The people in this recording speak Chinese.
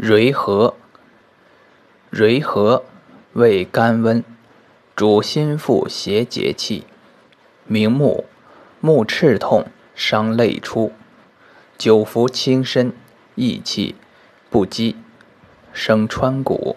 蕤和，蕤和味甘温，主心腹邪结气。明目，目赤痛，伤泪出。久服轻身，益气不饥，生川谷。